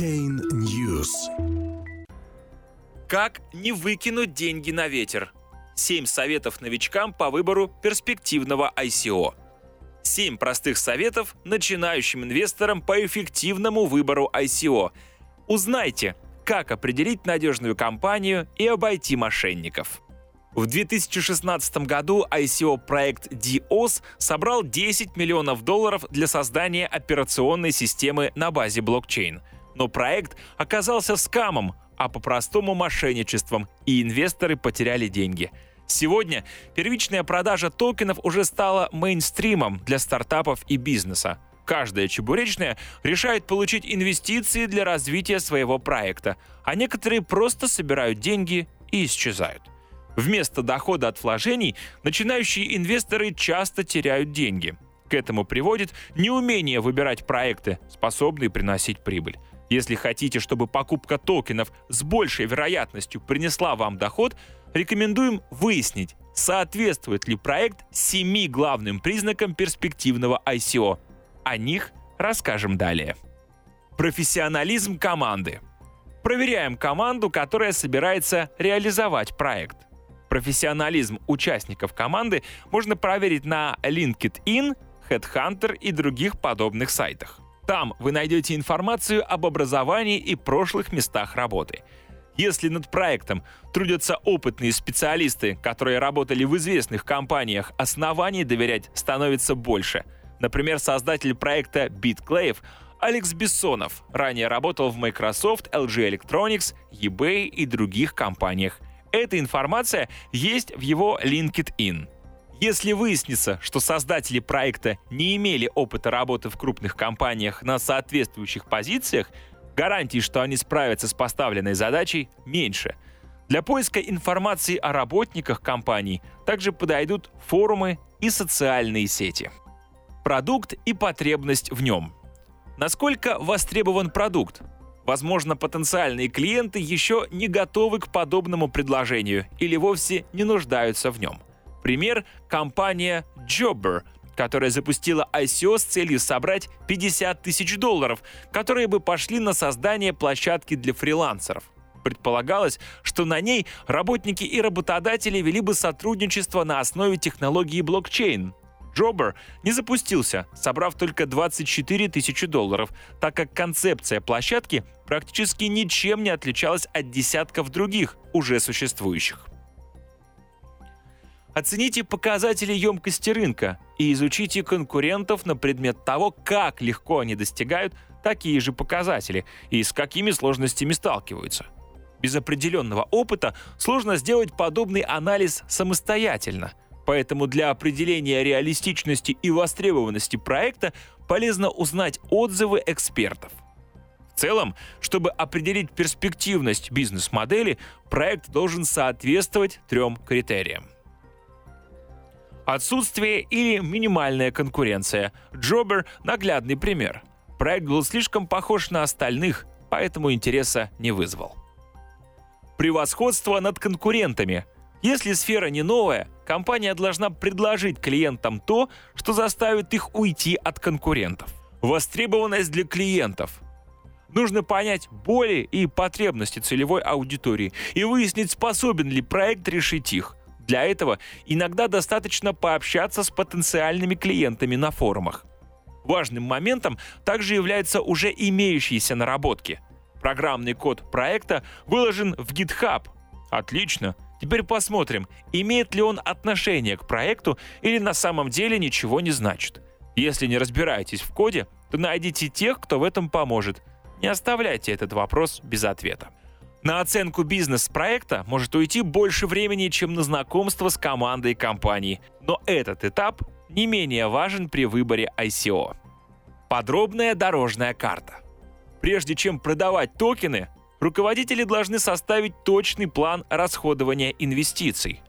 Blockchain News. Как не выкинуть деньги на ветер? 7 советов новичкам по выбору перспективного ICO. 7 простых советов начинающим инвесторам по эффективному выбору ICO. Узнайте, как определить надежную компанию и обойти мошенников. В 2016 году ICO-проект DOS собрал 10 миллионов долларов для создания операционной системы на базе блокчейн. Но проект оказался скамом, а по-простому мошенничеством, и инвесторы потеряли деньги. Сегодня первичная продажа токенов уже стала мейнстримом для стартапов и бизнеса. Каждая чебуречная решает получить инвестиции для развития своего проекта, а некоторые просто собирают деньги и исчезают. Вместо дохода от вложений начинающие инвесторы часто теряют деньги. К этому приводит неумение выбирать проекты, способные приносить прибыль. Если хотите, чтобы покупка токенов с большей вероятностью принесла вам доход, рекомендуем выяснить, соответствует ли проект семи главным признакам перспективного ICO. О них расскажем далее. Профессионализм команды. Проверяем команду, которая собирается реализовать проект. Профессионализм участников команды можно проверить на LinkedIn, Headhunter и других подобных сайтах. Там вы найдете информацию об образовании и прошлых местах работы. Если над проектом трудятся опытные специалисты, которые работали в известных компаниях, оснований доверять становится больше. Например, создатель проекта BitClave Алекс Бессонов ранее работал в Microsoft, LG Electronics, eBay и других компаниях. Эта информация есть в его LinkedIn. Если выяснится, что создатели проекта не имели опыта работы в крупных компаниях на соответствующих позициях, гарантий, что они справятся с поставленной задачей, меньше. Для поиска информации о работниках компаний также подойдут форумы и социальные сети. Продукт и потребность в нем. Насколько востребован продукт? Возможно, потенциальные клиенты еще не готовы к подобному предложению или вовсе не нуждаются в нем. Пример – компания Jobber, которая запустила ICO с целью собрать 50 тысяч долларов, которые бы пошли на создание площадки для фрилансеров. Предполагалось, что на ней работники и работодатели вели бы сотрудничество на основе технологии блокчейн, Джобер не запустился, собрав только 24 тысячи долларов, так как концепция площадки практически ничем не отличалась от десятков других, уже существующих. Оцените показатели емкости рынка и изучите конкурентов на предмет того, как легко они достигают такие же показатели и с какими сложностями сталкиваются. Без определенного опыта сложно сделать подобный анализ самостоятельно – Поэтому для определения реалистичности и востребованности проекта полезно узнать отзывы экспертов. В целом, чтобы определить перспективность бизнес-модели, проект должен соответствовать трем критериям. Отсутствие или минимальная конкуренция. Джобер – наглядный пример. Проект был слишком похож на остальных, поэтому интереса не вызвал. Превосходство над конкурентами. Если сфера не новая, компания должна предложить клиентам то, что заставит их уйти от конкурентов. Востребованность для клиентов. Нужно понять боли и потребности целевой аудитории и выяснить, способен ли проект решить их. Для этого иногда достаточно пообщаться с потенциальными клиентами на форумах. Важным моментом также являются уже имеющиеся наработки. Программный код проекта выложен в GitHub. Отлично. Теперь посмотрим, имеет ли он отношение к проекту или на самом деле ничего не значит. Если не разбираетесь в коде, то найдите тех, кто в этом поможет. Не оставляйте этот вопрос без ответа. На оценку бизнес-проекта может уйти больше времени, чем на знакомство с командой компании, но этот этап не менее важен при выборе ICO. Подробная дорожная карта. Прежде чем продавать токены, руководители должны составить точный план расходования инвестиций.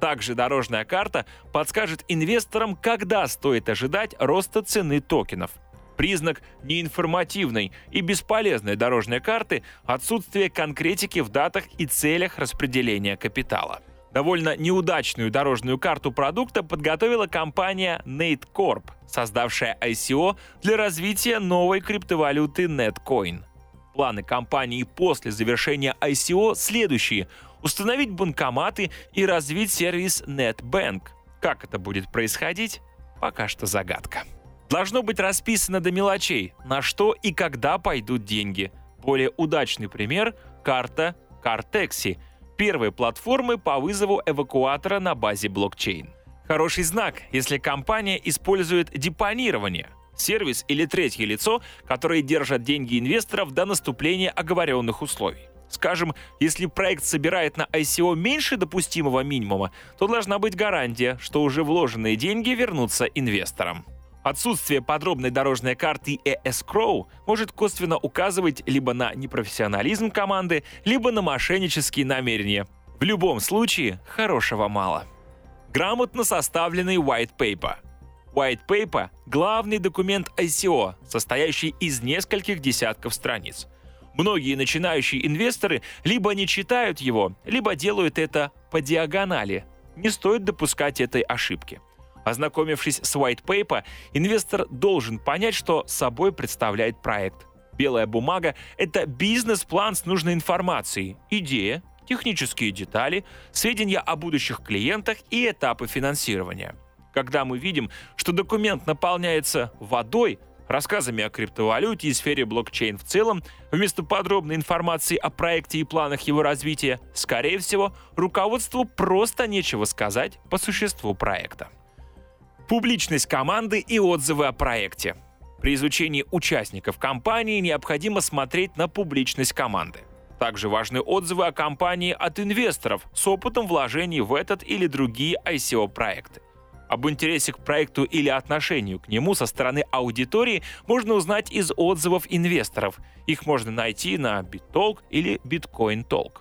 Также дорожная карта подскажет инвесторам, когда стоит ожидать роста цены токенов. Признак неинформативной и бесполезной дорожной карты – отсутствие конкретики в датах и целях распределения капитала. Довольно неудачную дорожную карту продукта подготовила компания NateCorp, создавшая ICO для развития новой криптовалюты Netcoin – Планы компании после завершения ICO следующие – установить банкоматы и развить сервис NetBank. Как это будет происходить, пока что загадка. Должно быть расписано до мелочей, на что и когда пойдут деньги. Более удачный пример – карта Cartexi, первой платформы по вызову эвакуатора на базе блокчейн. Хороший знак, если компания использует депонирование – сервис или третье лицо, которые держат деньги инвесторов до наступления оговоренных условий. Скажем, если проект собирает на ICO меньше допустимого минимума, то должна быть гарантия, что уже вложенные деньги вернутся инвесторам. Отсутствие подробной дорожной карты и escrow может косвенно указывать либо на непрофессионализм команды, либо на мошеннические намерения. В любом случае, хорошего мало. Грамотно составленный white paper. White paper – главный документ ICO, состоящий из нескольких десятков страниц. Многие начинающие инвесторы либо не читают его, либо делают это по диагонали. Не стоит допускать этой ошибки. Ознакомившись с white paper, инвестор должен понять, что собой представляет проект. Белая бумага — это бизнес-план с нужной информацией, идея, технические детали, сведения о будущих клиентах и этапы финансирования. Когда мы видим, что документ наполняется водой, рассказами о криптовалюте и сфере блокчейн в целом, вместо подробной информации о проекте и планах его развития, скорее всего, руководству просто нечего сказать по существу проекта. Публичность команды и отзывы о проекте. При изучении участников компании необходимо смотреть на публичность команды. Также важны отзывы о компании от инвесторов с опытом вложений в этот или другие ICO-проекты. Об интересе к проекту или отношению к нему со стороны аудитории можно узнать из отзывов инвесторов. Их можно найти на BitTalk или Bitcoin Talk.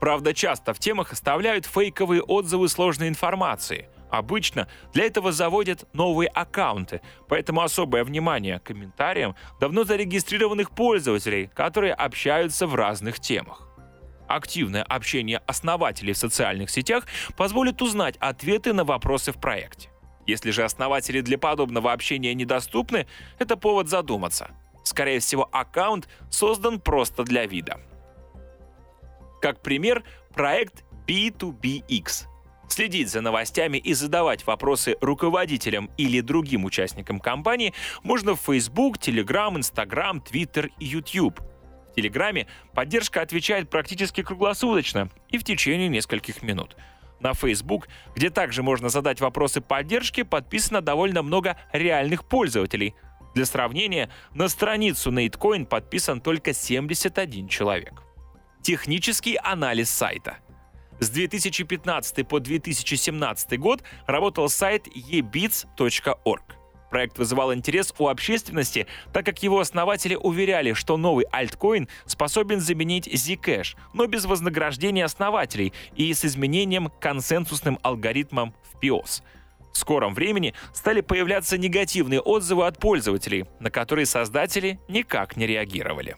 Правда, часто в темах оставляют фейковые отзывы сложной информации – Обычно для этого заводят новые аккаунты, поэтому особое внимание к комментариям давно зарегистрированных пользователей, которые общаются в разных темах. Активное общение основателей в социальных сетях позволит узнать ответы на вопросы в проекте. Если же основатели для подобного общения недоступны, это повод задуматься. Скорее всего, аккаунт создан просто для вида. Как пример, проект B2BX Следить за новостями и задавать вопросы руководителям или другим участникам компании можно в Facebook, Telegram, Instagram, Twitter и YouTube. В Телеграме поддержка отвечает практически круглосуточно и в течение нескольких минут. На Facebook, где также можно задать вопросы поддержки, подписано довольно много реальных пользователей. Для сравнения, на страницу Natecoin подписан только 71 человек. Технический анализ сайта – с 2015 по 2017 год работал сайт ebits.org. Проект вызывал интерес у общественности, так как его основатели уверяли, что новый альткоин способен заменить Zcash, но без вознаграждения основателей и с изменением консенсусным алгоритмом в PIOS. В скором времени стали появляться негативные отзывы от пользователей, на которые создатели никак не реагировали.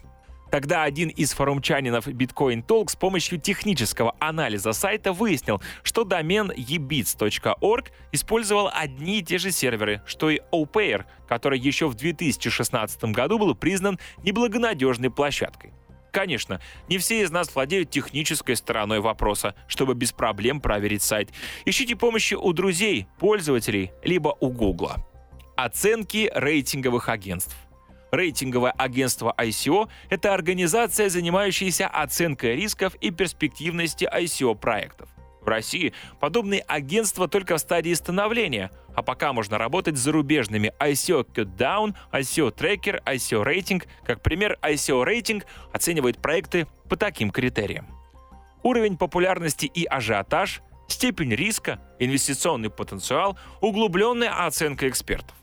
Тогда один из форумчанинов Bitcoin Talk с помощью технического анализа сайта выяснил, что домен ebits.org использовал одни и те же серверы, что и OPair, который еще в 2016 году был признан неблагонадежной площадкой. Конечно, не все из нас владеют технической стороной вопроса, чтобы без проблем проверить сайт. Ищите помощи у друзей, пользователей, либо у Гугла. Оценки рейтинговых агентств. Рейтинговое агентство ICO – это организация, занимающаяся оценкой рисков и перспективности ICO-проектов. В России подобные агентства только в стадии становления, а пока можно работать с зарубежными ICO Cutdown, ICO Tracker, ICO Rating. Как пример, ICO Rating оценивает проекты по таким критериям. Уровень популярности и ажиотаж, степень риска, инвестиционный потенциал, углубленная оценка экспертов.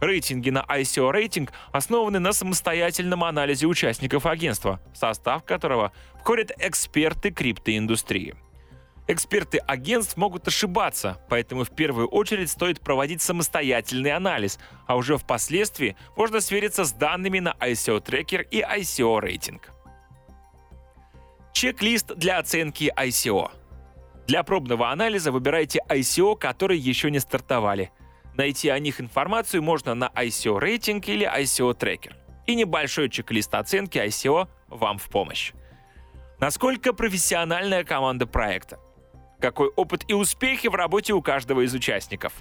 Рейтинги на ICO рейтинг основаны на самостоятельном анализе участников агентства, в состав которого входят эксперты криптоиндустрии. Эксперты агентств могут ошибаться, поэтому в первую очередь стоит проводить самостоятельный анализ, а уже впоследствии можно свериться с данными на ICO Tracker и ICO рейтинг. Чек-лист для оценки ICO. Для пробного анализа выбирайте ICO, которые еще не стартовали – Найти о них информацию можно на ICO Rating или ICO Tracker. И небольшой чек-лист оценки ICO вам в помощь. Насколько профессиональная команда проекта? Какой опыт и успехи в работе у каждого из участников?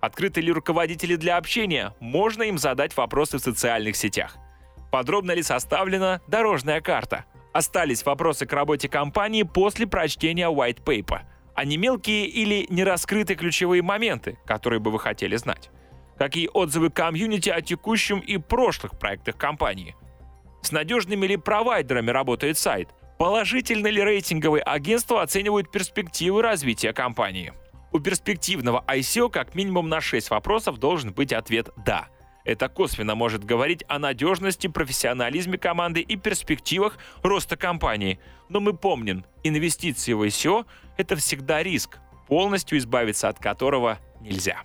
Открыты ли руководители для общения? Можно им задать вопросы в социальных сетях. Подробно ли составлена дорожная карта? Остались вопросы к работе компании после прочтения white paper – а не мелкие или нераскрытые ключевые моменты, которые бы вы хотели знать. Какие отзывы комьюнити о текущем и прошлых проектах компании? С надежными ли провайдерами работает сайт? Положительно ли рейтинговые агентства оценивают перспективы развития компании? У перспективного ICO как минимум на 6 вопросов должен быть ответ «да». Это косвенно может говорить о надежности, профессионализме команды и перспективах роста компании. Но мы помним, инвестиции в ICO – это всегда риск, полностью избавиться от которого нельзя.